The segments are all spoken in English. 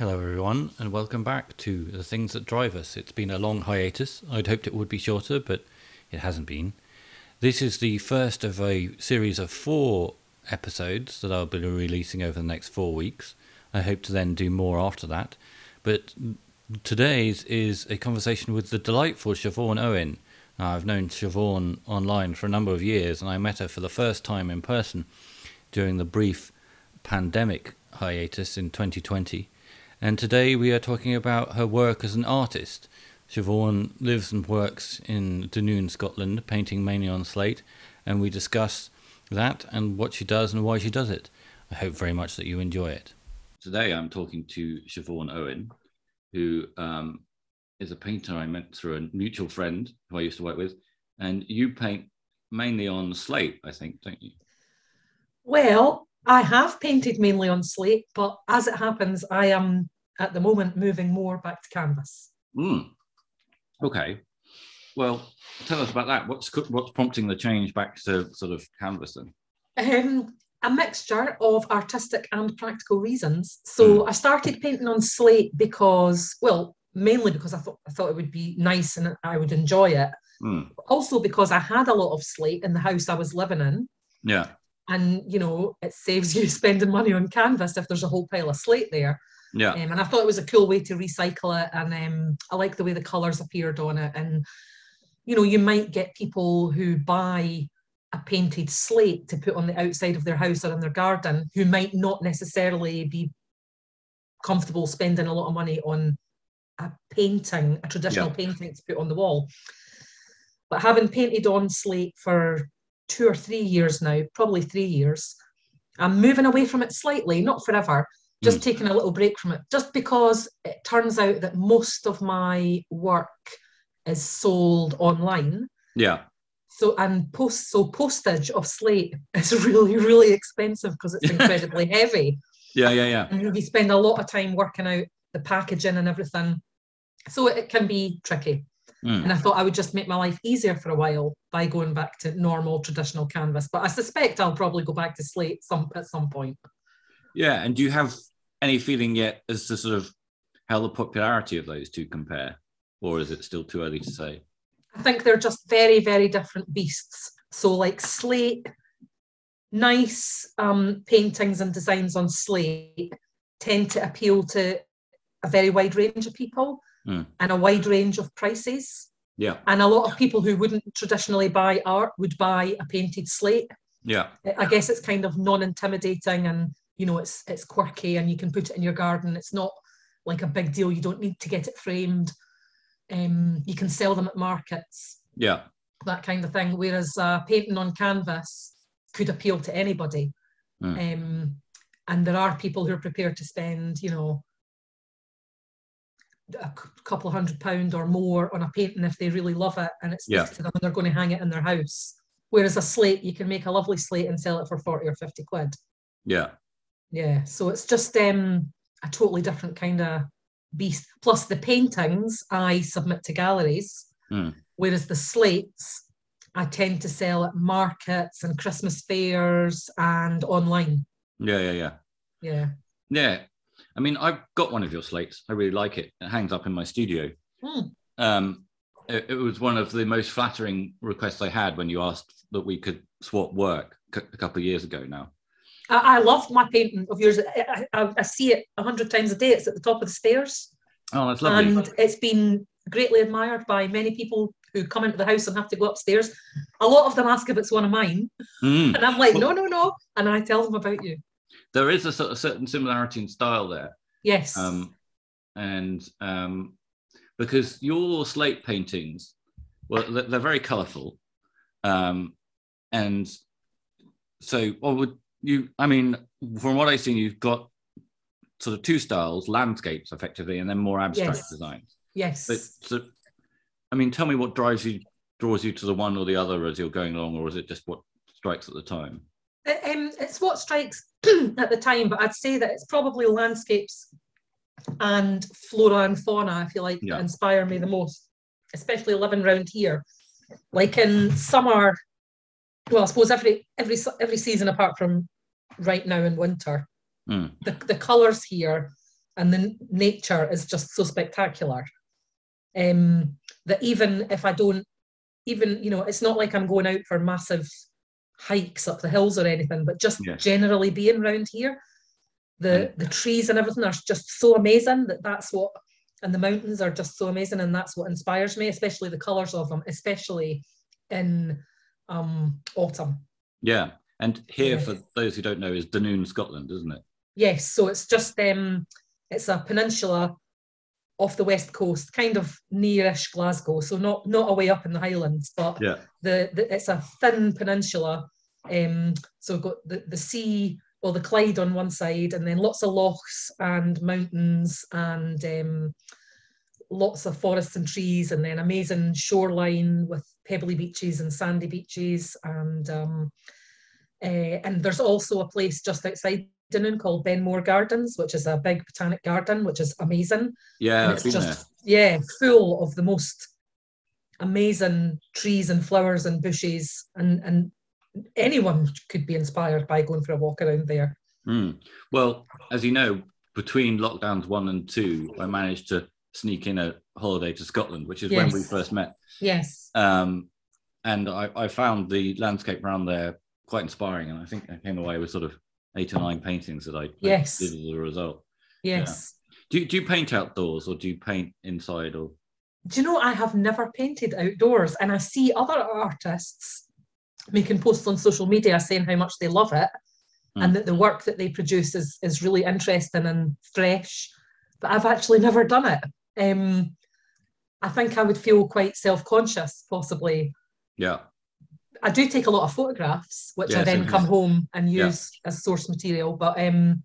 Hello, everyone, and welcome back to The Things That Drive Us. It's been a long hiatus. I'd hoped it would be shorter, but it hasn't been. This is the first of a series of four episodes that I'll be releasing over the next four weeks. I hope to then do more after that. But today's is a conversation with the delightful Siobhan Owen. Now, I've known Siobhan online for a number of years, and I met her for the first time in person during the brief pandemic hiatus in 2020. And today we are talking about her work as an artist. Siobhan lives and works in Dunoon, Scotland, painting mainly on slate, and we discuss that and what she does and why she does it. I hope very much that you enjoy it. Today I'm talking to Siobhan Owen, who um, is a painter I met through a mutual friend who I used to work with. And you paint mainly on slate, I think, don't you? Well, I have painted mainly on slate, but as it happens, I am at the moment moving more back to canvas. Mm. Okay. Well, tell us about that. What's what's prompting the change back to sort of canvas then? Um, a mixture of artistic and practical reasons. So mm. I started painting on slate because, well, mainly because I thought I thought it would be nice and I would enjoy it. Mm. Also because I had a lot of slate in the house I was living in. Yeah. And you know, it saves you spending money on canvas if there's a whole pile of slate there. Yeah. Um, and I thought it was a cool way to recycle it. And um, I like the way the colours appeared on it. And, you know, you might get people who buy a painted slate to put on the outside of their house or in their garden who might not necessarily be comfortable spending a lot of money on a painting, a traditional yeah. painting to put on the wall. But having painted on slate for two or three years now, probably three years, I'm moving away from it slightly, not forever, just mm. taking a little break from it, just because it turns out that most of my work is sold online. Yeah. So and post so postage of slate is really really expensive because it's incredibly heavy. Yeah, yeah, yeah. And we spend a lot of time working out the packaging and everything, so it can be tricky. Mm. And I thought I would just make my life easier for a while by going back to normal traditional canvas. But I suspect I'll probably go back to slate some at some point. Yeah, and do you have any feeling yet as to sort of how the popularity of those two compare, or is it still too early to say? I think they're just very, very different beasts. So, like slate, nice um, paintings and designs on slate tend to appeal to a very wide range of people mm. and a wide range of prices. Yeah. And a lot of people who wouldn't traditionally buy art would buy a painted slate. Yeah. I guess it's kind of non-intimidating and you know it's it's quirky and you can put it in your garden it's not like a big deal you don't need to get it framed um, you can sell them at markets yeah that kind of thing whereas uh, painting on canvas could appeal to anybody mm. um, and there are people who are prepared to spend you know a couple hundred pound or more on a painting if they really love it and it's yeah. to them and they're going to hang it in their house whereas a slate you can make a lovely slate and sell it for 40 or 50 quid yeah yeah, so it's just um, a totally different kind of beast. Plus, the paintings I submit to galleries, mm. whereas the slates I tend to sell at markets and Christmas fairs and online. Yeah, yeah, yeah. Yeah. Yeah. I mean, I've got one of your slates. I really like it. It hangs up in my studio. Mm. Um, it, it, was one of the most flattering requests I had when you asked that we could swap work a couple of years ago now. I, I love my painting of yours. I, I, I see it a hundred times a day. It's at the top of the stairs. Oh, that's lovely. And it's been greatly admired by many people who come into the house and have to go upstairs. A lot of them ask if it's one of mine. Mm. And I'm like, no, no, no. And I tell them about you. There is a sort of certain similarity in style there. Yes. Um, and um, because your slate paintings, well, they're very colourful. Um, and so, well, would you i mean from what i've seen you've got sort of two styles landscapes effectively and then more abstract yes. designs yes but so, i mean tell me what drives you draws you to the one or the other as you're going along or is it just what strikes at the time it's what strikes at the time but i'd say that it's probably landscapes and flora and fauna if you like yeah. that inspire me the most especially living around here like in summer well, I suppose every every every season apart from right now in winter, mm. the the colours here and the nature is just so spectacular um, that even if I don't, even, you know, it's not like I'm going out for massive hikes up the hills or anything, but just Yeah. generally being around here, the the trees and everything are just so amazing that that's what, and the mountains are just so amazing, and that's what inspires me, especially the colours of them, especially in um, autumn. Yeah. And here, Yeah. for those who don't know, is Dunoon, Scotland, isn't it? Yes, so it's just um, it's a peninsula off the west coast, kind of nearish Glasgow, so not not away up in the Highlands, but Yeah. the, the it's a thin peninsula. Um, so we've got the, the sea, well, the Clyde on one side, and then lots of lochs and mountains and um, lots of forests and trees, and then amazing shoreline with pebbly beaches and sandy beaches, and um, uh, and there's also a place just outside Called Benmore Gardens, which is a big botanic garden, which is amazing. Yeah, and it's just yeah, full of the most amazing trees and flowers and bushes, and and anyone could be inspired by going for a walk around there. there. Mm. Well, as you know, between lockdowns one and two, I managed to sneak in a holiday to Scotland, which is when we first met. Yes, Um, and I, I found the landscape around there quite inspiring. And I think I came away with sort of eight or nine paintings that I Yes. did as a result. yes. Do you, do you paint outdoors or do you paint inside or? Do you know I have never painted outdoors, and I see other artists making posts on social media saying how much they love it Mm. and that the work that they produce is is really interesting and fresh. But I've actually never done it. Um, I think I would feel quite self-conscious, possibly. Yeah. I do take a lot of photographs, which I then come home and Yeah. use as source material. But um,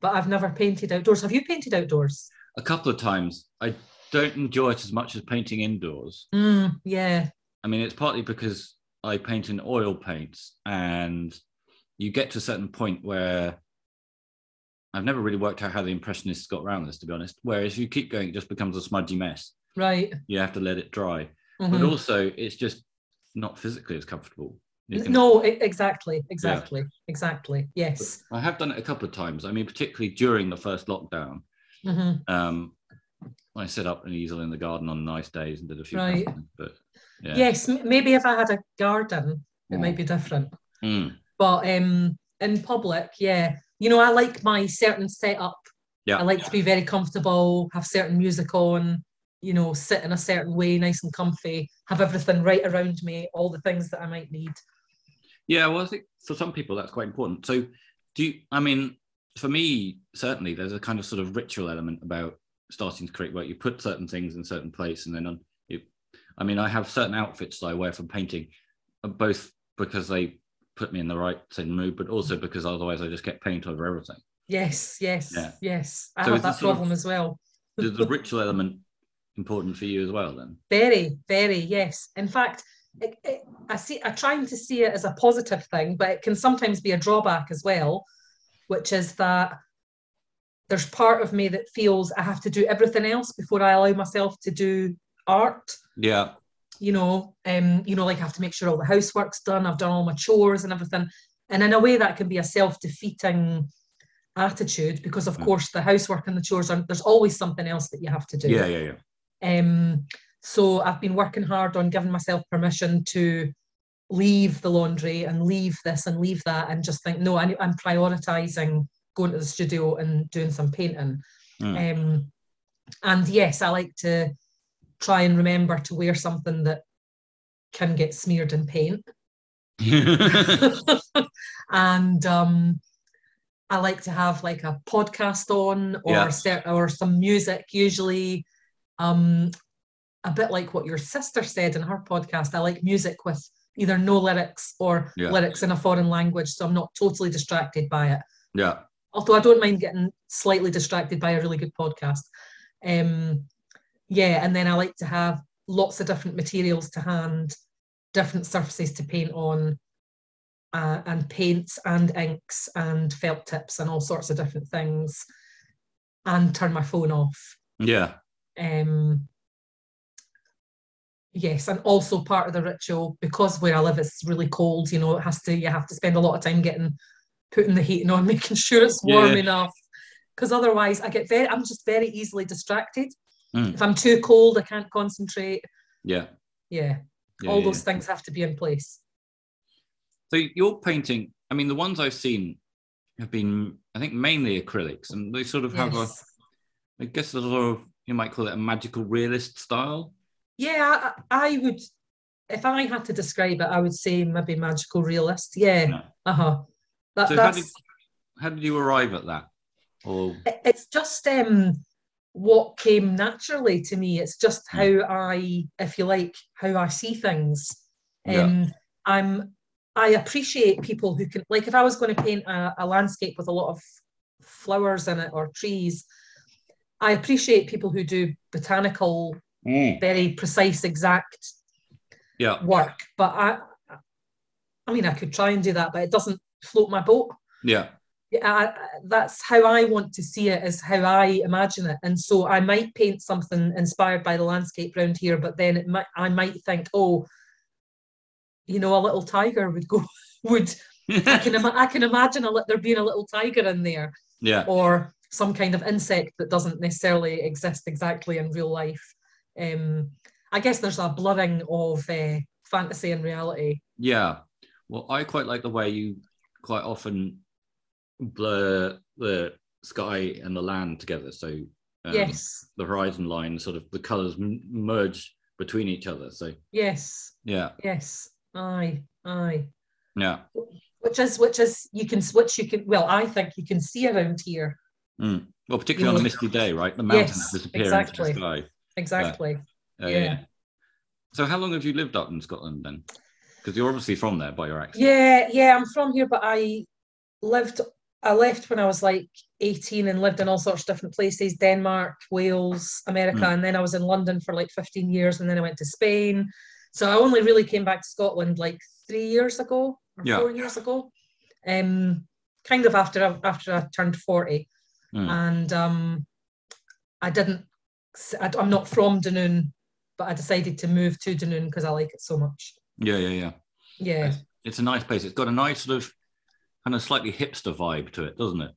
but I've never painted outdoors. Have you painted outdoors? A couple of times. I don't enjoy it as much as painting indoors. Mm, yeah, I mean, it's partly because I paint in oil paints, and you get to a certain point where I've never really worked out how the Impressionists got around this, to be honest. Whereas if you keep going, it just becomes a smudgy mess. right. You have to let it dry. But Mhm. also, it's just not physically as comfortable. Can- No, exactly, exactly, exactly. Yes. I have done it a couple of times. I mean, particularly during the first lockdown. Mhm. Um, I set up an easel in the garden on nice days and did a few Right. but yeah. Yes, maybe if I had a garden, it Mm. might be different. Mm, But um, in public, yeah, you know, I like my certain setup. Yeah. I like to be very comfortable, have certain music on, you know, sit in a certain way, nice and comfy, have everything right around me, all the things that I might need. Yeah, well, I think for some people that's quite important. So, do you? I mean, for me, certainly, there's a kind of sort of ritual element about starting to create work. You put certain things in certain place, and then on. You, I mean, I have certain outfits that I wear for painting, uh, both because they put me in the right of mood, but also because otherwise I just get paint over everything. Yes, yes, Yeah. yes. I So have that sort of- problem as well. Is the ritual element important for you as well? Then. Very, very, yes. In fact, it, it, I see. i'm trying to see it as a positive thing, but it can sometimes be a drawback as well, which is that there's part of me that feels I have to do everything else before I allow myself to do art. Yeah. You know, um, you know, like I have to make sure all the housework's done. I've done all my chores and everything, and in a way that can be a self-defeating attitude because, of course, the housework and the chores are. There's always something else that you have to do. Yeah. Yeah. Yeah. Um, so I've been working hard on giving myself permission to leave the laundry and leave this and leave that and just think, no, I, I'm prioritizing going to the studio and doing some painting. Mm. Um, and yes, I like to try and remember to wear something that can get smeared in paint. and um, I like to have like a podcast on or Yeah. or some music. Usually, um, a bit like what your sister said in her podcast. I like music with either no lyrics or Yeah. lyrics in a foreign language, so I'm not totally distracted by it. yeah. Although I don't mind getting slightly distracted by a really good podcast. Um, yeah, and then I like to have lots of different materials to hand, different surfaces to paint on, uh, and paints and inks and felt tips and all sorts of different things, and turn my phone off. Yeah. Um, yes, and also part of the ritual because where I live it's really cold. You know, it has to you have to spend a lot of time getting putting the heating on, making sure it's warm Yeah. enough. because otherwise I get very, I'm just very easily distracted. Mm. If I'm too cold, I can't concentrate. Yeah. Yeah, yeah all yeah. those things have to be in place. So your painting, I mean, the ones I've seen have been, I think, mainly acrylics, and they sort of have Yes. a, I guess, a sort of you might call it a magical realist style. Yeah, I, I would, if I had to describe it, I would say maybe magical realist. Yeah, Yeah. uh huh. That, So how did how did you arrive at that? Or it's just um what came naturally to me it's just Hmm. how i if you like how i see things Yeah. um i'm i appreciate people who can like if i was going to paint a, a landscape with a lot of flowers in it or trees i appreciate people who do botanical mm. very precise exact yeah, work but i i mean i could try and do that but it doesn't float my boat. Yeah, yeah, I, that's how I want to see it, is how I imagine it. And so I might paint something inspired by the landscape around here, but then it might I might think, oh, you know, a little tiger would go would I can ima- I can imagine a, there being a little tiger in there, yeah, or some kind of insect that doesn't necessarily exist exactly in real life. Um, I guess there's a blurring of uh, fantasy and reality. yeah. Well, I quite like the way you quite often blur the sky and the land together. So um, yes, the horizon line, sort of the colours m- merge between each other. So yes, yeah, yes. Aye, aye. yeah, which is which is you can which you can well I think you can see around here Mm. Well, particularly on a misty day, right? The mountains yes, disappear exactly. into the sky. exactly. Uh, Yeah. So how long have you lived up in Scotland then? Because you're obviously from there by your accent. Yeah, yeah, I'm from here, but I lived I left when I was like 18 and lived in all sorts of different places, Denmark, Wales, America, Mm. and then I was in London for like 15 years and then I went to Spain. So I only really came back to Scotland like three years ago or Yeah. four years ago. Um kind of after I, after I turned 40. Mm. and um, I didn't. I, am not from Dunoon, but I decided to move to Dunoon because I like it so much. Yeah, yeah, yeah. Yeah, It's a nice place. It's got a nice sort of kind of slightly hipster vibe to it, doesn't it?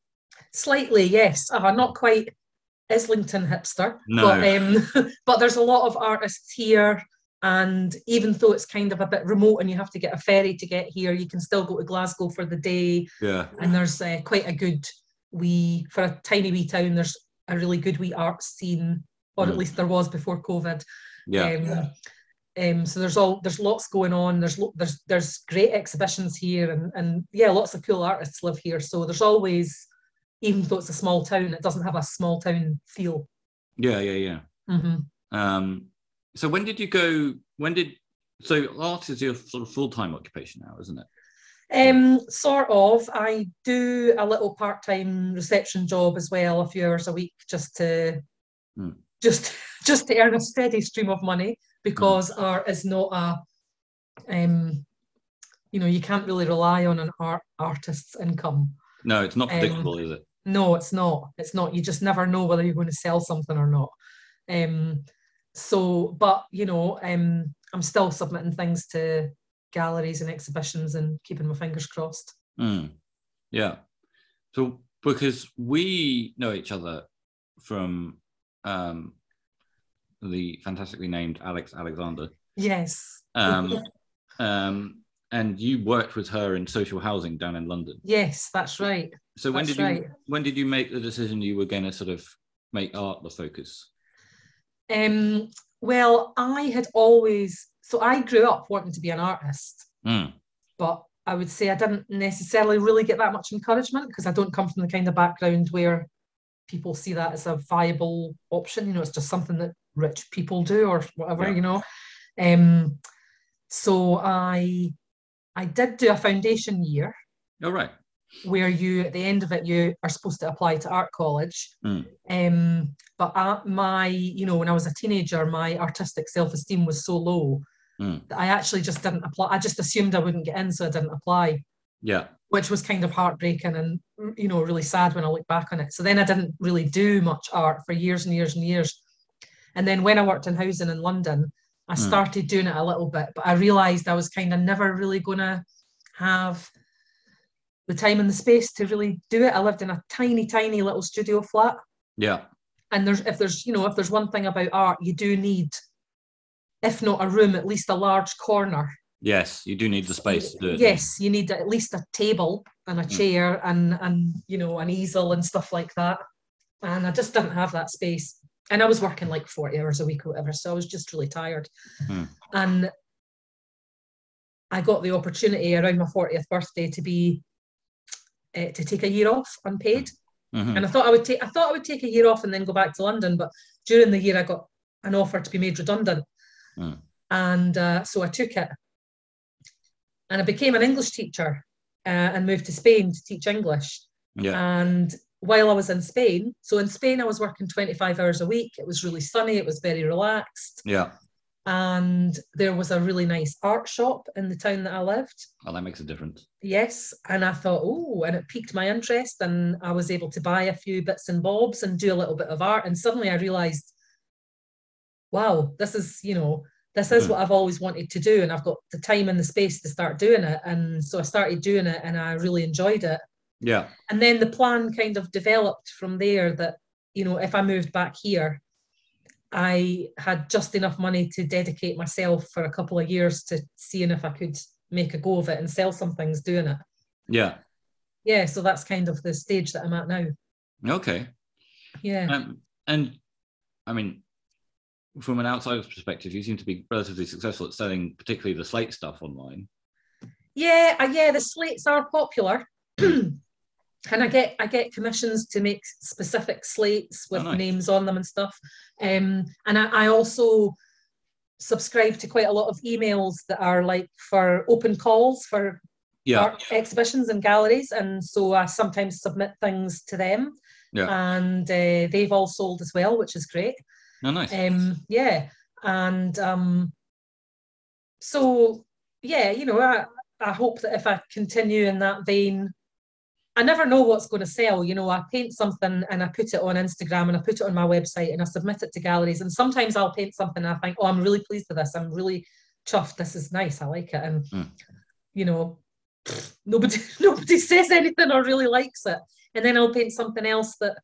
slightly, yes. Uh, not quite Islington hipster, No. but um, but there's a lot of artists here. And even though it's kind of a bit remote and you have to get a ferry to get here, you can still go to Glasgow for the day. Yeah. and there's uh, quite a good wee for a tiny wee town there's a really good wee art scene or at Mm. least there was before covid Yeah. um, um, so there's all there's lots going on there's lo- there's there's great exhibitions here and and yeah lots of cool artists live here so there's always even though it's a small town it doesn't have a small town feel yeah, yeah, yeah. Mhm. Um, so when did you go? When did so art is your sort of full time occupation now, isn't it? Um, sort of. I do a little part-time reception job as well, a few hours a week, just to Hmm. just just to earn a steady stream of money because art is not a um you know you can't really rely on an art artist's income. No, it's not Um, predictable, is it? No, it's not. It's not. You just never know whether you're going to sell something or not. Um, so, but you know, um, I'm still submitting things to galleries and exhibitions and keeping my fingers crossed. Mm. Yeah. So because we know each other from um, the fantastically named Alex Alexander, Yes. um, um, and you worked with her in social housing down in London. yes, that's right. So when That's did you right. when did you make the decision you were going to sort of make art the focus? Um, well, I had always so I grew up wanting to be an artist, Mm. but I would say I didn't necessarily really get that much encouragement because I don't come from the kind of background where people see that as a viable option. You know, it's just something that rich people do or whatever, Yeah. you know. Um, so I I did do a foundation year All right. where you at the end of it you are supposed to apply to art college Mm. um but uh, my you know when i was a teenager my artistic self-esteem was so low Mm. i actually just didn't apply i just assumed i wouldn't get in so i didn't apply Yeah. which was kind of heartbreaking and you know really sad when i look back on it so then i didn't really do much art for years and years and years and then when i worked in housing in london i Mm. started doing it a little bit but i realized i was kind of never really going to have the time and the space to really do it. I lived in a tiny, tiny little studio flat. Yeah. And there's if there's, you know, if there's one thing about art, you do need, if not a room, at least a large corner. Yes, you do need the space to do it. Yes, you need at least a table and a Mm. chair and and you know an easel and stuff like that. And I just didn't have that space. And I was working like 40 hours a week or whatever. So I was just really tired. Mm. And I got the opportunity around my 40th birthday to be uh, to take a year off unpaid. Mhm. And I thought I would take I thought I would take a year off and then go back to London. But during the year I got an offer to be made redundant. Mm. And uh, so I took it. And I became an English teacher uh, and moved to Spain to teach English. Yeah. And while I was in Spain, so in Spain, I was working 25 hours a week. It was really sunny, it was very relaxed. Yeah. And there was a really nice art shop in the town that I lived. Well, that makes a difference. Yes. And I thought, oh, and it piqued my interest. And I was able to buy a few bits and bobs and do a little bit of art. And suddenly I realized, wow, this is, you know, this is Mhm. what I've always wanted to do. And I've got the time and the space to start doing it. And so I started doing it and I really enjoyed it Yeah. and then the plan kind of developed from there that you know if i moved back here i had just enough money to dedicate myself for a couple of years to seeing if i could make a go of it and sell some things doing it Yeah. yeah so that's kind of the stage that i'm at now Okay. yeah Um, and I mean, from an outsider's perspective, you seem to be relatively successful at selling, particularly the slate stuff online. yeah uh, yeah the slates are popular and i get i get commissions to make specific slates with Oh, nice. names on them and stuff um and I, I also subscribe to quite a lot of emails that are like for open calls for Yeah. art exhibitions and galleries and so i sometimes submit things to them Yeah. and uh, they've all sold as well which is great Oh, nice. um yeah and um so yeah you know i i hope that if i continue in that vein i never know what's going to sell you know i paint something and i put it on instagram and i put it on my website and i submit it to galleries and sometimes i'll paint something and i think oh i'm really pleased with this i'm really chuffed this is nice i like it and Mm. you know nobody nobody says anything or really likes it and then i'll paint something else that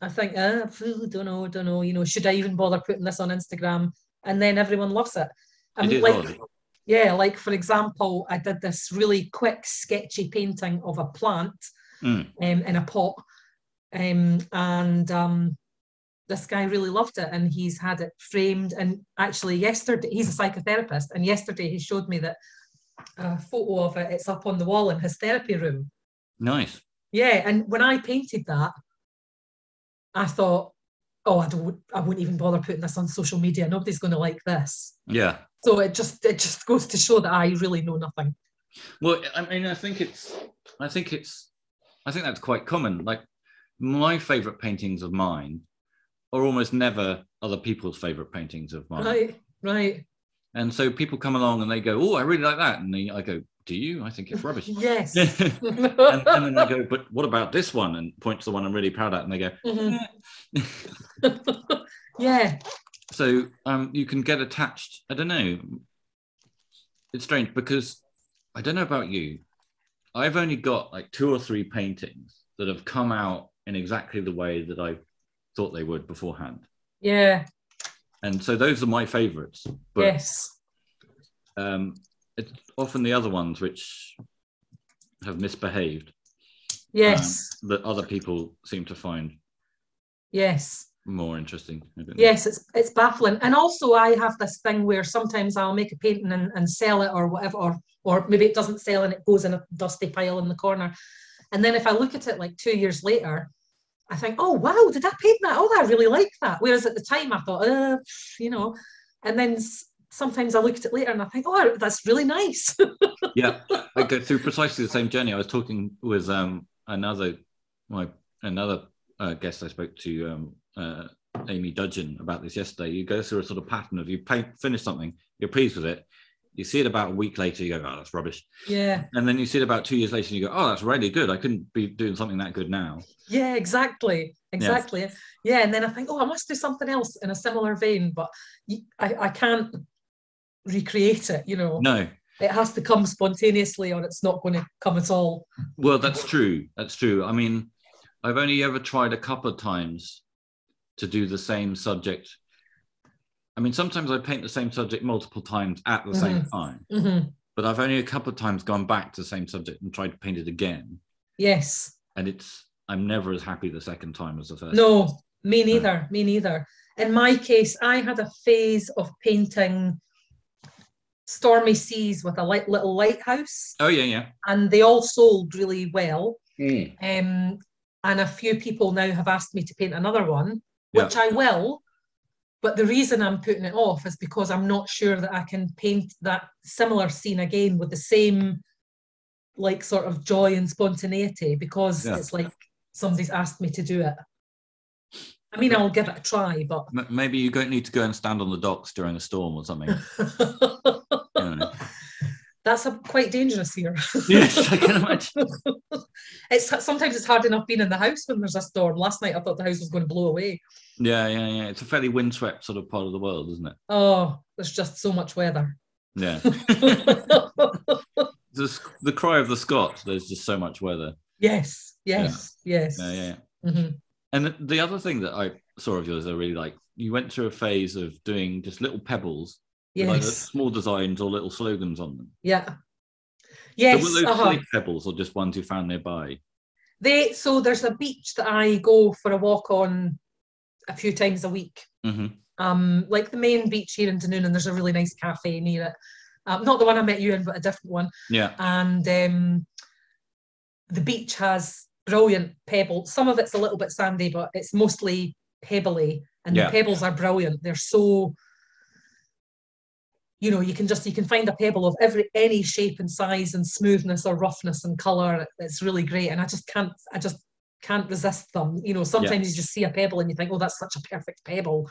I think, ah, phew, don't know, don't know, you know, should I even bother putting this on Instagram? And then everyone loves it. I mean, like, yeah, like for example, I did this really quick, sketchy painting of a plant Mm. um, in a pot, um, and um, this guy really loved it, and he's had it framed. And actually, yesterday, he's a psychotherapist, and yesterday he showed me that a photo of it. It's up on the wall in his therapy room. Nice. Yeah, and when I painted that, I thought, oh, I don't, I wouldn't even bother putting this on social media. Nobody's going to like this. Yeah. So it just, it just goes to show that I really know nothing. Well, I mean, I think it's, I think it's, I think that's quite common. Like my favorite paintings of mine are almost never other people's favorite paintings of mine. Right, right. And so people come along and they go, "Oh, I really like that," and they, I go, "Do you? I think it's rubbish." Yes. and, and then they go, "But what about this one?" And point to the one I'm really proud of, and they go, Mhm. yeah, so um, you can get attached. I don't know. It's strange because I don't know about you. I've only got like two or three paintings that have come out in exactly the way that I thought they would beforehand, yeah, and so those are my favorites. But yes, um, it's often the other ones which have misbehaved yes, um, that other people seem to find yes. more interesting. I don't know. Yes, it's it's baffling. And also I have this thing where sometimes I'll make a painting and, and sell it or whatever, or or maybe it doesn't sell and it goes in a dusty pile in the corner. And then if I look at it like two years later, I think, oh wow, did I paint that? Oh, I really like that. Whereas at the time I thought, uh, you know, and then sometimes I look at it later and I think, oh, that's really nice. yeah. I go through precisely the same journey i was talking with um another my another uh, guest i spoke to um uh, amy dudgeon about this yesterday. You go through a sort of pattern of you paint finish something you're pleased with it. You see it about a week later you go oh that's rubbish. Yeah, and then you see it about two years later and you go oh that's really good. I couldn't be doing something that good now. Yeah, exactly, exactly. Yeah, and then I think, oh, I must do something else in a similar vein, but I can't recreate it, you know. no it has to come spontaneously or it's not going to come at all. Well, that's true. That's true. I mean, I've only ever tried a couple of times to do the same subject. I mean, sometimes I paint the same subject multiple times at the same Mhm. time, Mhm. but I've only a couple of times gone back to the same subject and tried to paint it again. Yes. And it's, I'm never as happy the second time as the first. No, me neither. Me neither. In my case, I had a phase of painting stormy seas with a light, little lighthouse, Oh, yeah, yeah. and they all sold really well. Mm. Um, and a few people now have asked me to paint another one, Yeah. which I will. But the reason I'm putting it off is because I'm not sure that I can paint that similar scene again with the same, like, sort of joy and spontaneity because Yeah. it's like somebody's asked me to do it. I mean, I'll give it a try, but Maybe you don't need to go and stand on the docks during a storm or something. that's a, quite dangerous here. yes, I can imagine. it's sometimes it's hard enough being in the house when there's a storm. Last night I thought the house was going to blow away. Yeah, yeah, yeah. It's a fairly windswept sort of part of the world, isn't it? Oh, there's just so much weather. Yeah. the, the cry of the Scots. there's just so much weather. yes, yes, yes. Yeah, yeah. Mhm. And the- the other thing that I saw of yours, I really like, you went through a phase of doing just little pebbles, Yes, small designs or little slogans on them. yeah. So Yes, were those uh-huh. pebbles or just ones you found nearby? They so there's a beach that I go for a walk on a few times a week. hmm um, like the main beach here in Dunoon, and there's a really nice cafe near it. Um, not the one I met you in, but a different one. Yeah. And um, the beach has brilliant pebbles. Some of it's a little bit sandy, but it's mostly pebbly, and Yeah. the pebbles are brilliant. They're so, you know, you can just you can find a pebble of every any shape and size and smoothness or roughness and color. It's really great, and I just can't. I just can't resist them. You know, sometimes you just see a pebble and you think, oh, that's such a perfect pebble.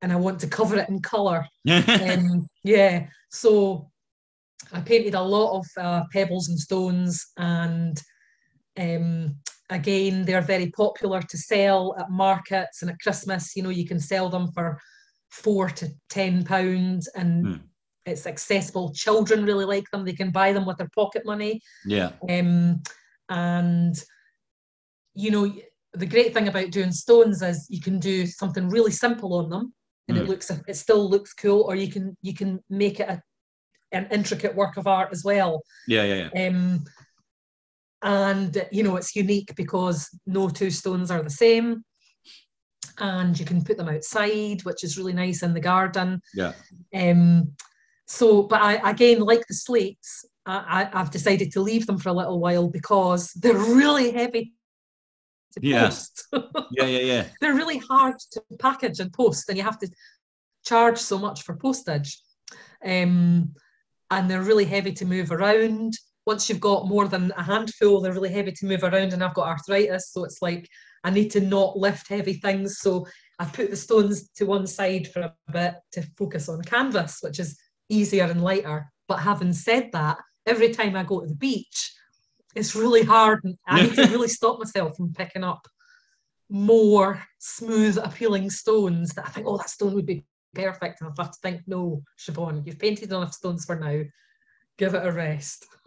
And I want to cover it in colour. Um, yeah. So I painted a lot of uh, pebbles and stones, and um, again, they're very popular to sell at markets and at Christmas. You know, you can sell them for four to ten pounds, and Hmm. it's accessible. Children really like them; they can buy them with their pocket money. yeah. Um, and you know, the great thing about doing stones is you can do something really simple on them, and it Mm. looks it still looks cool, or you can you can make it a, an intricate work of art as well. Yeah, yeah, yeah. Um, and you know, it's unique because no two stones are the same. And you can put them outside, which is really nice in the garden. Yeah. Um, so, but I again, like the slates, I, I, I've decided to leave them for a little while because they're really heavy to Yeah. post. Yeah, yeah, yeah. they're really hard to package and post, and you have to charge so much for postage. Um, and they're really heavy to move around. Once you've got more than a handful, they're really heavy to move around, and I've got arthritis, so it's like I need to not lift heavy things. So I've put the stones to one side for a bit to focus on canvas, which is easier and lighter. But having said that, every time I go to the beach, it's really hard, and I need to really stop myself from picking up more smooth, appealing stones that I think, oh, that stone would be perfect. And I have to think, no, Siobhan, you've painted enough stones for now. Give it a rest.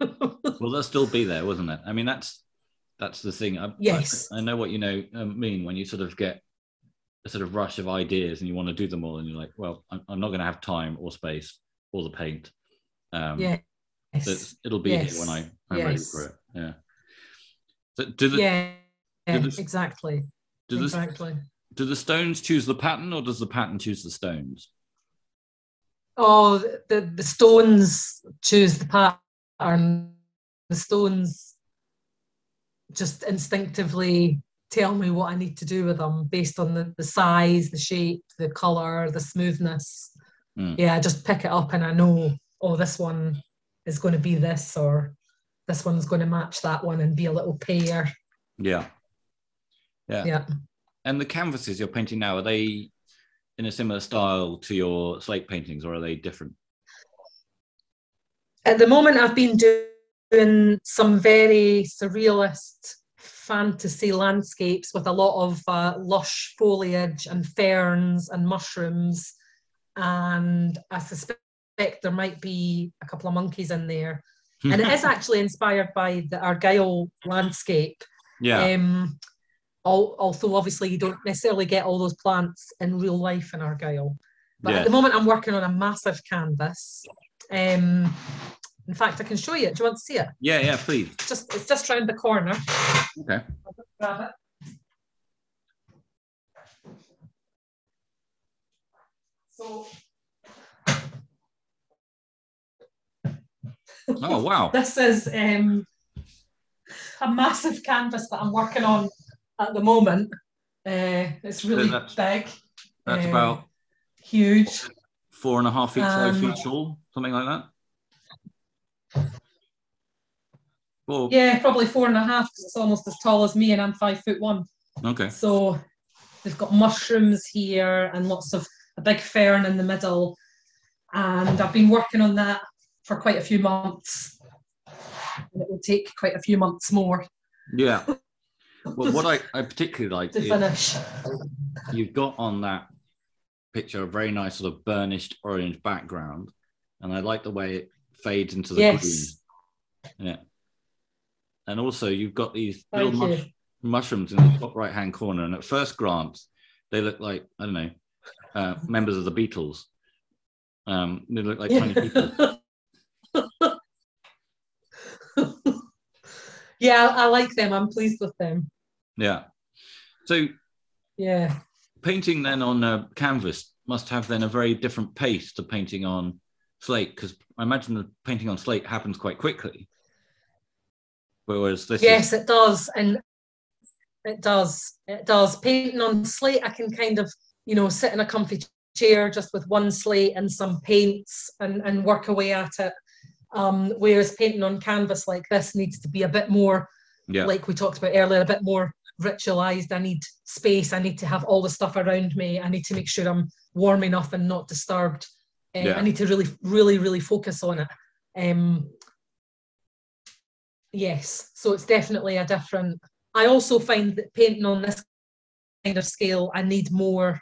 Well, they'll still be there, wasn't it? I mean, that's that's the thing. I, Yes. I, I know what you know um, mean when you sort of get a sort of rush of ideas and you want to do them all, and you're like, well, I'm, I'm not going to have time or space or the paint. Um, yeah. so it'll be here when I I'm ready for it. Yeah. So do the Yeah. yeah, do the- exactly. do the exactly. do the stones choose the pattern or does the pattern choose the stones? Oh, the, the stones choose the pattern. The stones just instinctively tell me what I need to do with them based on the, the size, the shape, the colour, the smoothness. Mm. Yeah, I just pick it up and I know, oh, this one is going to be this, or this one's going to match that one and be a little pair. Yeah. Yeah. Yeah. And the canvases you're painting now are they in a similar style to your slate paintings, or are they different? At the moment, I've been doing some very surrealist fantasy landscapes with a lot of uh, lush foliage and ferns and mushrooms. And I suspect there might be a couple of monkeys in there. and it is actually inspired by the Argyll landscape. yeah. Um, al- although obviously you don't necessarily get all those plants in real life in Argyll. But Yes. at the moment, I'm working on a massive canvas. Um, in fact, I can show you it. Do you want to see it? yeah, yeah, please. Just it's just round the corner. Okay. Grab it. So Oh wow. this is um, a massive canvas that I'm working on at the moment. Uh, it's really that's- big, That's um, about huge. four and a half feet, five um, feet tall, something like that. Well, Yeah, probably four and a half because it's almost as tall as me, and I'm five foot one. okay. So they've got mushrooms here and lots of a big fern in the middle. And I've been working on that for quite a few months. And it will take quite a few months more Yeah. Well, what I, I particularly like to is finish. you've got on that picture a very nice sort of burnished orange background, and I like the way it fades into the Yes, green. Yeah. And also, you've got these thank little mush- mushrooms in the top right hand corner, and at first glance, they look like I don't know uh, members of the Beatles. Um, they look like tiny people. yeah, I like them. I'm pleased with them. Yeah. So Yeah. painting then on a canvas must have then a very different pace to painting on slate because I imagine the painting on slate happens quite quickly. Whereas this Yes, is it does. And it does. It does. Painting on slate, I can kind of, you know, sit in a comfy chair just with one slate and some paints and, and work away at it. Um, whereas painting on canvas like this needs to be a bit more, yeah, like we talked about earlier, a bit more ritualized. I need space. I need to have all the stuff around me. I need to make sure I'm warm enough and not disturbed. Um, Yeah. I need to really, really, really focus on it. Um, yes, so it's definitely a different. I also find that painting on this kind of scale, I need more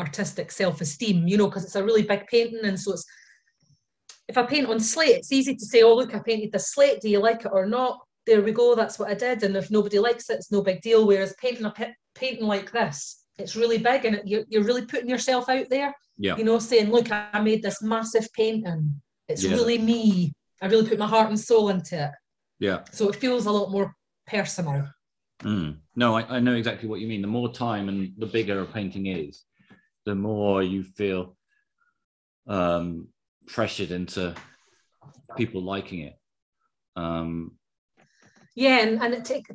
artistic self-esteem, you know, because it's a really big painting, and so it's. If I paint on slate, it's easy to say, "Oh, look, I painted the slate. Do you like it or not?" There we go. That's what I did, and if nobody likes it, it's no big deal. Whereas painting a painting like this, it's really big, and it, you're, you're really putting yourself out there yeah, you know, saying, look, I made this massive painting. It's Yeah. really me. I really put my heart and soul into it. yeah. So it feels a lot more personal. Mm. No, I, I know exactly what you mean. The more time and the bigger a painting is, the more you feel um, pressured into people liking it. Um, Yeah, and, and it take,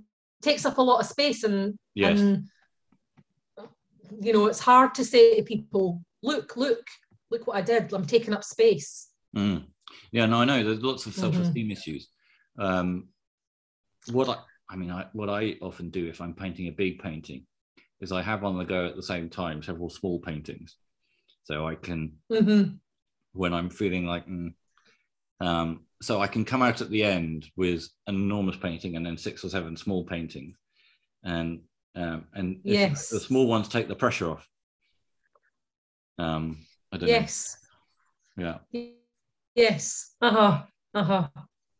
takes up a lot of space and yes, and you know, it's hard to say to people, look, look, look what I did. I'm taking up space. Mm. Yeah, no, I know. There's lots of Mhm. self-esteem issues. Um, what I, I mean, I, what I often do if I'm painting a big painting is I have on the go at the same time several small paintings, so I can, hmm when I'm feeling like, mm, um, so I can come out at the end with an enormous painting and then six or seven small paintings, and um, and Yes. the small ones take the pressure off. Um, I don't Yes. know. Yeah. Yes. Uh huh. Uh huh.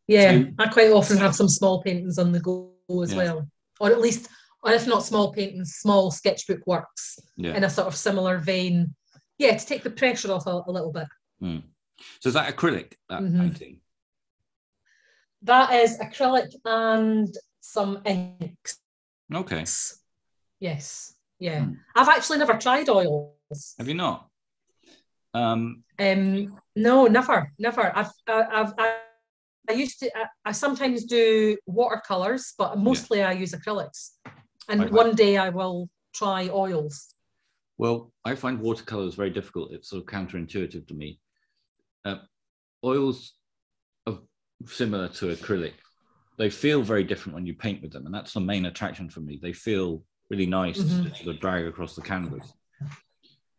Yeah. So- I quite often have some small paintings on the go as Yeah. well, or at least, or if not small paintings, small sketchbook works Yeah. in a sort of similar vein. Yeah, to take the pressure off a, a little bit. So is that acrylic that Mhm. painting? That is acrylic and some inks. Okay. Yes. Yeah. Hmm. I've actually never tried oils. Have you not? Um, Um, no, never, never. I've, I- I've, I, I used to. I, I sometimes do watercolors, but mostly I use acrylics. And one day I will try oils. well, I find watercolors very difficult. It's sort of counterintuitive to me. Uh, oils similar to acrylic. They feel very different when you paint with them, and that's the main attraction for me. They feel really nice Mhm. to sort of drag across the canvas.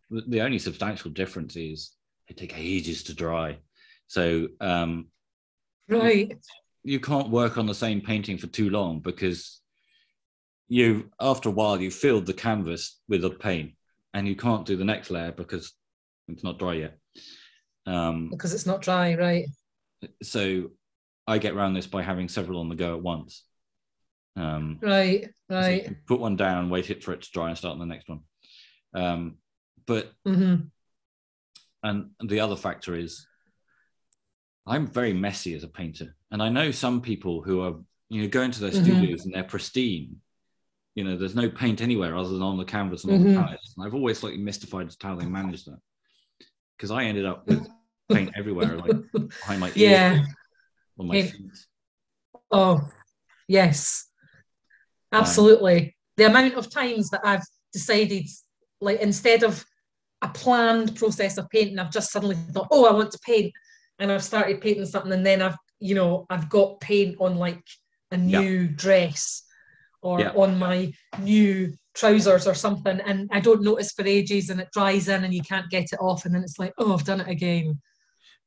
The only substantial difference is they take ages to dry. So um, Right. you can't work on the same painting for too long because you after a while you filled the canvas with a paint and you can't do the next layer because it's not dry yet Um, because it's not dry, right? so I get around this by having several on the go at once. Um, Right, right. can put one down, wait it for it to dry, and start on the next one. Um, but hmm and the other factor is I'm very messy as a painter, and I know some people who are you know going to their Mhm. studios and they're pristine. You know, there's no paint anywhere other than on the canvas and on Mhm. the palettes. And I've always slightly mystified as to how they manage that because I ended up with paint everywhere, like behind my ears, Yeah. On my feet. Oh, yes. Um, Absolutely. the amount of times that I've decided, like, instead of a planned process of painting, I've just suddenly thought, oh, I want to paint. And I've started painting something, and then I've, you know, I've got paint on like a Yeah. new dress or Yeah. on my new trousers or something. And I don't notice for ages, and it dries in, and you can't get it off. And then it's like, oh, I've done it again.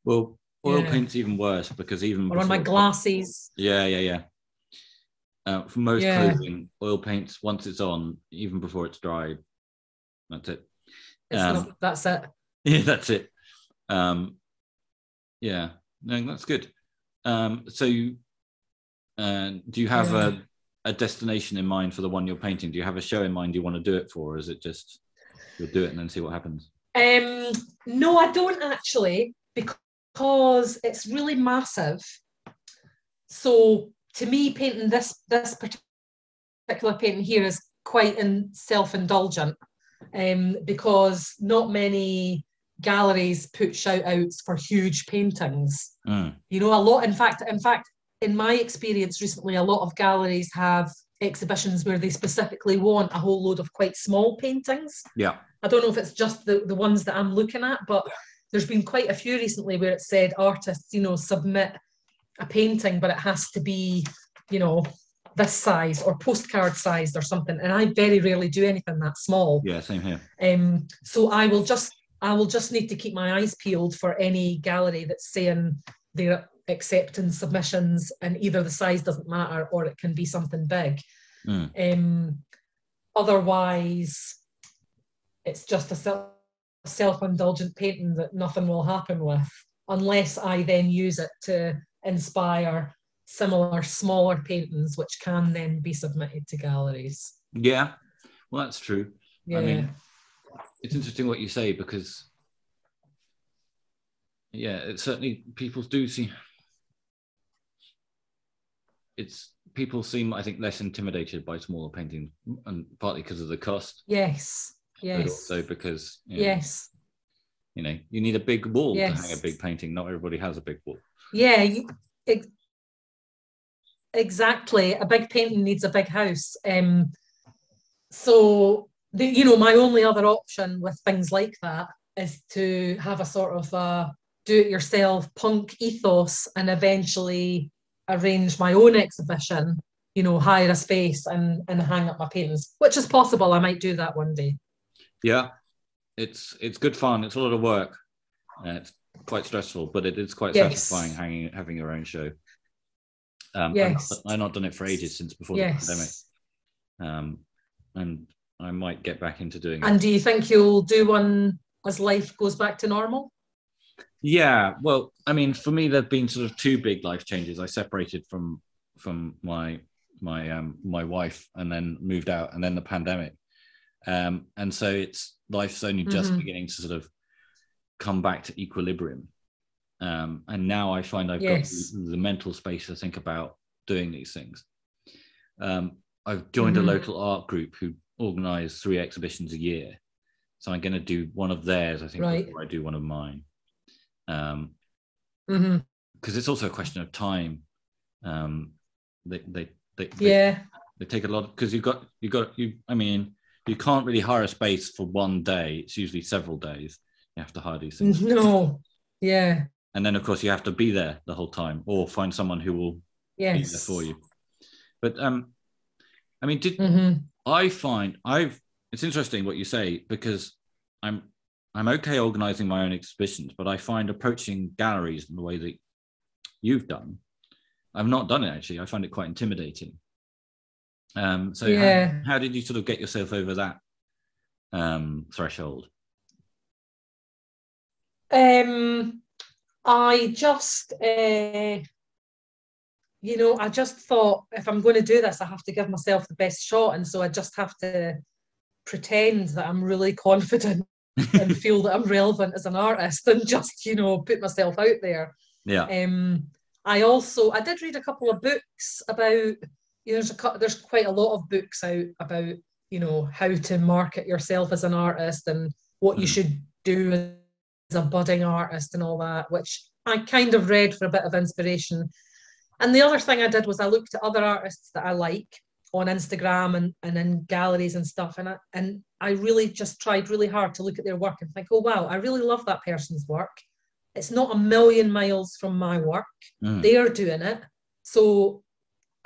Well, oil Yeah. paint's even worse because even Or on my glasses. Yeah, yeah, yeah. Uh, for most Yeah. clothing, oil paints once it's on, even before it's dried, that's it. Um, not, that's it. Yeah, that's it. Um, yeah, no, that's good. Um, so, you, uh, do you have Yeah. a, a destination in mind for the one you're painting? Do you have a show in mind you want to do it for, or is it just you'll do it and then see what happens? Um, no, I don't actually, because it's really massive. So to me, painting this this particular painting here is quite in self-indulgent, um, because not many galleries put shout outs for huge paintings. Mm, You know, a lot. In fact, in fact, in my experience recently, a lot of galleries have exhibitions where they specifically want a whole load of quite small paintings. yeah, I don't know if it's just the, the ones that I'm looking at, but there's been quite a few recently where it said artists, you know, submit a painting, but it has to be, you know, this size or postcard sized or something. And I very rarely do anything that small. yeah, same here. Um, so I will just I will just need to keep my eyes peeled for any gallery that's saying they're accepting submissions and either the size doesn't matter or it can be something big. Mm. Um, otherwise, it's just a self, self-indulgent painting that nothing will happen with unless I then use it to inspire similar smaller paintings which can then be submitted to galleries. Yeah, well, that's true. Yeah. I mean, it's interesting what you say because, yeah, it certainly people do see. It's people seem, I think, less intimidated by smaller paintings, and partly because of the cost, yes. But Yes. also because you know, Yes. you know you need a big wall to hang a big painting. Not everybody has a big wall. Yeah. you- ex- exactly. A big painting needs a big house. Um, so the, you know, my only other option with things like that is to have a sort of a do-it-yourself punk ethos and eventually arrange my own exhibition. You know, hire a space and and hang up my paintings, which is possible. I might do that one day. Yeah, it's it's good fun. It's a lot of work. Uh, it's quite stressful, but it is quite Yes. satisfying hanging having your own show. Um, Yes. I've, not, I've not done it for ages since before the pandemic. Yes. um, and I might get back into doing it. And do you think you'll do one as life goes back to normal? Yeah, well, I mean, for me, there've been sort of two big life changes. I separated from from my my um my wife, and then moved out, and then the pandemic, um, and so it's life's only just Mhm. beginning to sort of come back to equilibrium. Um, and now I find I've Yes. got the, the mental space to think about doing these things. Um, I've joined Mhm. a local art group who organise three exhibitions a year, so I'm going to do one of theirs. I think Right. before I do one of mine, um, Mhm. because it's also a question of time. Um, they they they, they, Yeah. they take a lot because you've got you've got you. I mean, you can't really hire a space for one day. It's usually several days. You have to hire these things, No. Yeah. and then of course you have to be there the whole time, or find someone who will be there for you. But um, I mean, did hmm I find I've it's interesting what you say because I'm I'm okay organizing my own exhibitions, but I find approaching galleries in the way that you've done. I've not done it actually. I find it quite intimidating. Um, so Yeah. how, how did you sort of get yourself over that um, threshold? Um, I just, uh, you know, I just thought if I'm going to do this, I have to give myself the best shot. And so I just have to pretend that I'm really confident and feel that I'm relevant as an artist and just, you know, put myself out there. Yeah. Um, I also I did read a couple of books about you know, there's a there's quite a lot of books out about you know how to market yourself as an artist and what mm. you hmm. should do as a budding artist and all that, which I kind of read for a bit of inspiration. And the other thing I did was I looked at other artists that I like on Instagram and, and in galleries and stuff. And I, and I really just tried really hard to look at their work and think, oh, wow, I really love that person's work. It's not a million miles from my work. Mm. They're doing it. So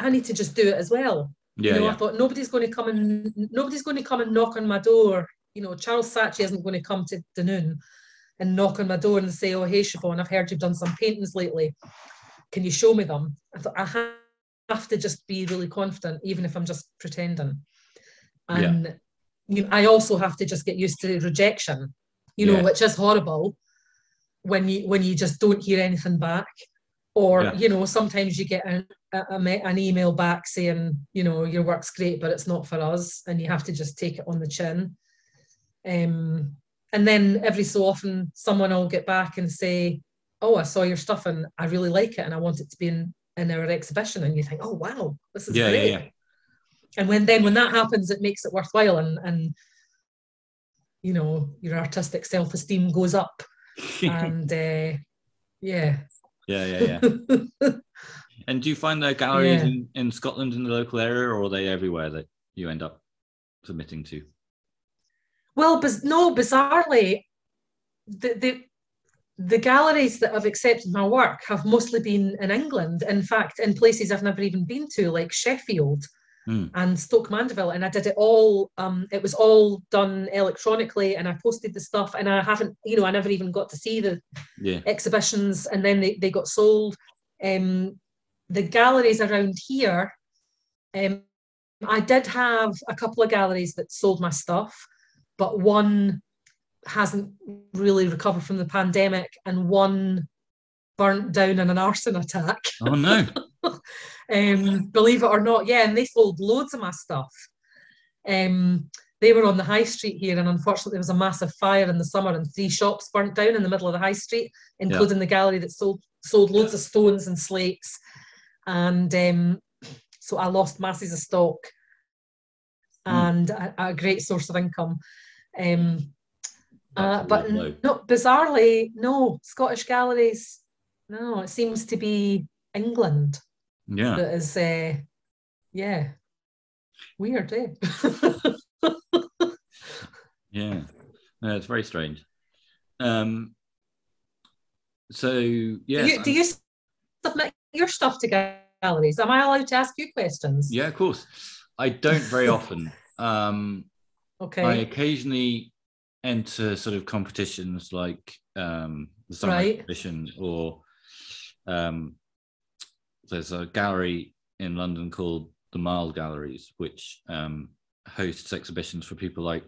I need to just do it as well. Yeah, you know, yeah. I thought nobody's going to come and nobody's going to come and knock on my door. You know, Charles Saatchi isn't going to come to Dunoon and knock on my door and say, "Oh, hey, Siobhan, I've heard you've done some paintings lately. Can you show me them?" I thought I have to just be really confident, even if I'm just pretending. And yeah. you know, I also have to just get used to rejection. You know, yeah. which is horrible when you when you just don't hear anything back or yeah. you know sometimes you get a, a, an email back saying you know your work's great but it's not for us and you have to just take it on the chin. Um, and then every so often someone will get back and say oh i saw your stuff and i really like it and i want it to be in, in our exhibition. And you think oh wow this is yeah, great. yeah, yeah. and when then when that happens it makes it worthwhile and and you know your artistic self-esteem goes up. And uh, yeah yeah yeah yeah and do you find the galleries yeah. in, in scotland in the local area or are they everywhere that you end up submitting to well but no bizarrely the, the the galleries that have accepted my work have mostly been in England. In fact, in places I've never even been to, like Sheffield mm. and Stoke Mandeville. And I did it all, um, it was all done electronically and I posted the stuff and I haven't, you know, I never even got to see the yeah. exhibitions and then they, they got sold. Um, the galleries around here, um, I did have a couple of galleries that sold my stuff, but one hasn't really recovered from the pandemic and one burnt down in an arson attack. Oh no. um, believe it or not, yeah, and they sold loads of my stuff. Um, they were on the high street here, and unfortunately, there was a massive fire in the summer, and three shops burnt down in the middle of the high street, including yeah. the gallery that sold sold loads of stones and slates. And um, so I lost masses of stock mm. and a, a, great source of income. Um, uh, but no, bizarrely, no Scottish galleries. No, it seems to be England. Yeah, that is. Uh, yeah, weird, eh? yeah, no, it's very strange. Um, so yeah, do you, do you submit your stuff to galleries? Am I allowed to ask you questions? Yeah, of course. I don't very often. Um, okay. I occasionally enter sort of competitions like um, the summer right. exhibition or um, there's a gallery in London called the Mall Galleries, which um, hosts exhibitions for people like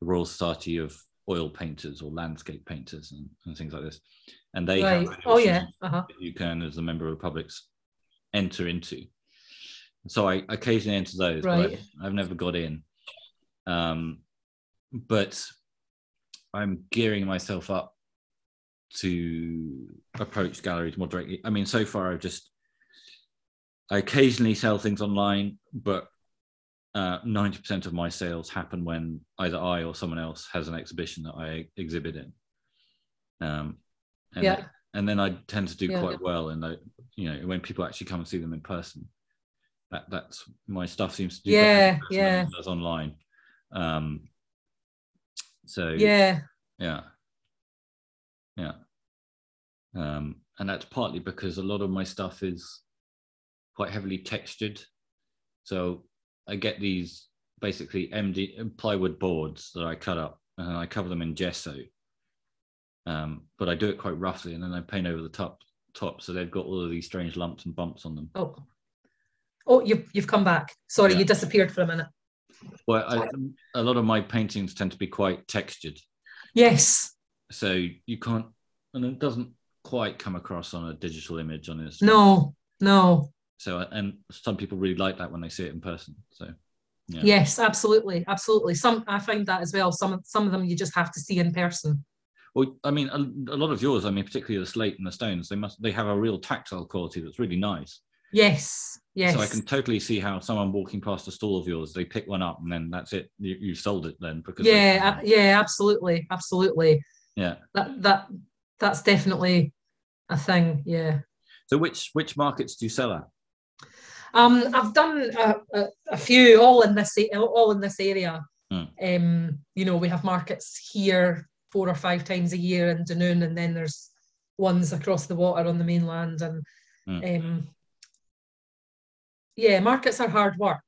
the Royal Society of Oil Painters or Landscape Painters and, and things like this. And they right. have oh yeah uh-huh. you can as a member of the public enter into. So I occasionally enter those, right. but I've, I've never got in. Um, but I'm gearing myself up to approach galleries more directly. I mean, so far I've just I occasionally sell things online, but uh, 90% of my sales happen when either I or someone else has an exhibition that I exhibit in. Um, and, yeah. and then I tend to do yeah. quite well in the, you know, when people actually come and see them in person. That that's my stuff seems to do yeah, yeah. As online. Um, so yeah, yeah, yeah. Um, and that's partly because a lot of my stuff is quite heavily textured. So I get these basically MD plywood boards that I cut up and I cover them in gesso. Um, but I do it quite roughly and then I paint over the top top so they've got all of these strange lumps and bumps on them. Oh, oh, you've you've come back. Sorry, yeah. you disappeared for a minute. Well, I, a lot of my paintings tend to be quite textured. Yes. So you can't, and it doesn't quite come across on a digital image on this. No, no. So uh, and some people really like that when they see it in person. So yeah. yes, absolutely, absolutely. Some I find that as well. Some some of them you just have to see in person. Well, I mean, a, a lot of yours. I mean, particularly the slate and the stones. They must they have a real tactile quality that's really nice. Yes, yes. So I can totally see how someone walking past a stall of yours, they pick one up and then that's it. You, you sold it then because yeah, they, yeah, absolutely, absolutely. Yeah, that that that's definitely a thing. Yeah. So which which markets do you sell at? Um, I've done a, a, a few, all in this all in this area. Hmm. Um, you know, we have markets here four or five times a year in Dunoon, and then there's ones across the water on the mainland, and hmm. um, yeah, markets are hard work.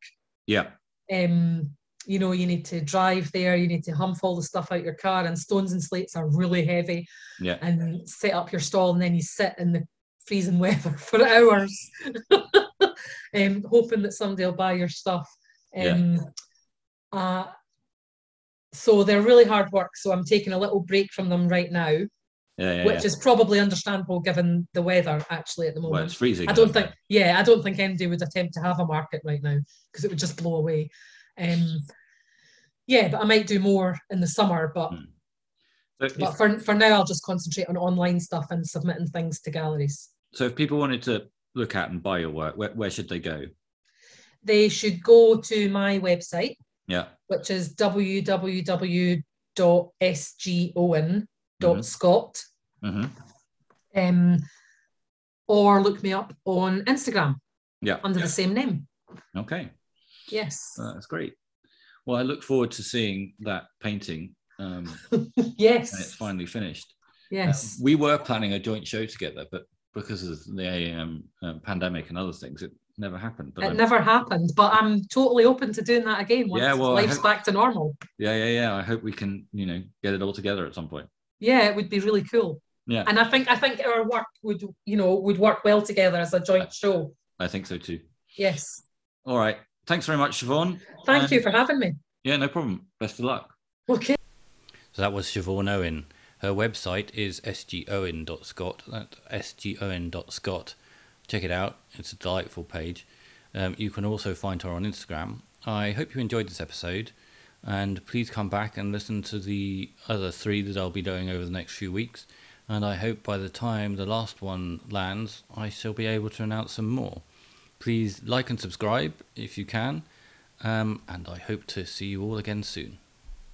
Yeah. Um, you know, you need to drive there, you need to hump all the stuff out your car, and stones and slates are really heavy. Yeah. And set up your stall, and then you sit in the freezing weather for hours, um, hoping that somebody will buy your stuff. Um, yeah. Uh, so they're really hard work. So I'm taking a little break from them right now. Yeah, yeah, which yeah. is probably understandable given the weather actually at the moment. Well, it's freezing. I don't think, yeah, I don't think anybody would attempt to have a market right now because it would just blow away. Um, yeah, but I might do more in the summer, but. Hmm. but if, for, for now, I'll just concentrate on online stuff and submitting things to galleries. So, if people wanted to look at and buy your work, where, where should they go? They should go to my website, yeah, which is www.sgowen.scot. Mm-hmm. Um, or look me up on Instagram. Yeah. Under yeah. the same name. Okay. Yes. Uh, that's great. Well, I look forward to seeing that painting. Um, yes. It's finally finished. Yes. Uh, we were planning a joint show together, but because of the um, uh, pandemic and other things, it never happened. But it I'm, never happened, but I'm totally open to doing that again once yeah, well, life's hope, back to normal. Yeah, yeah, yeah. I hope we can, you know, get it all together at some point. Yeah, it would be really cool. Yeah. And I think I think our work would, you know, would work well together as a joint show. I think so too. Yes. All right. Thanks very much, Siobhan. Thank and, you for having me. Yeah, no problem. Best of luck. Okay. So that was Siobhan Owen. Her website is sgowen.scot. That's sgowen.scot. Check it out. It's a delightful page. Um, you can also find her on Instagram. I hope you enjoyed this episode, and please come back and listen to the other three that I'll be doing over the next few weeks. And I hope by the time the last one lands, I shall be able to announce some more. Please like and subscribe if you can, um, and I hope to see you all again soon.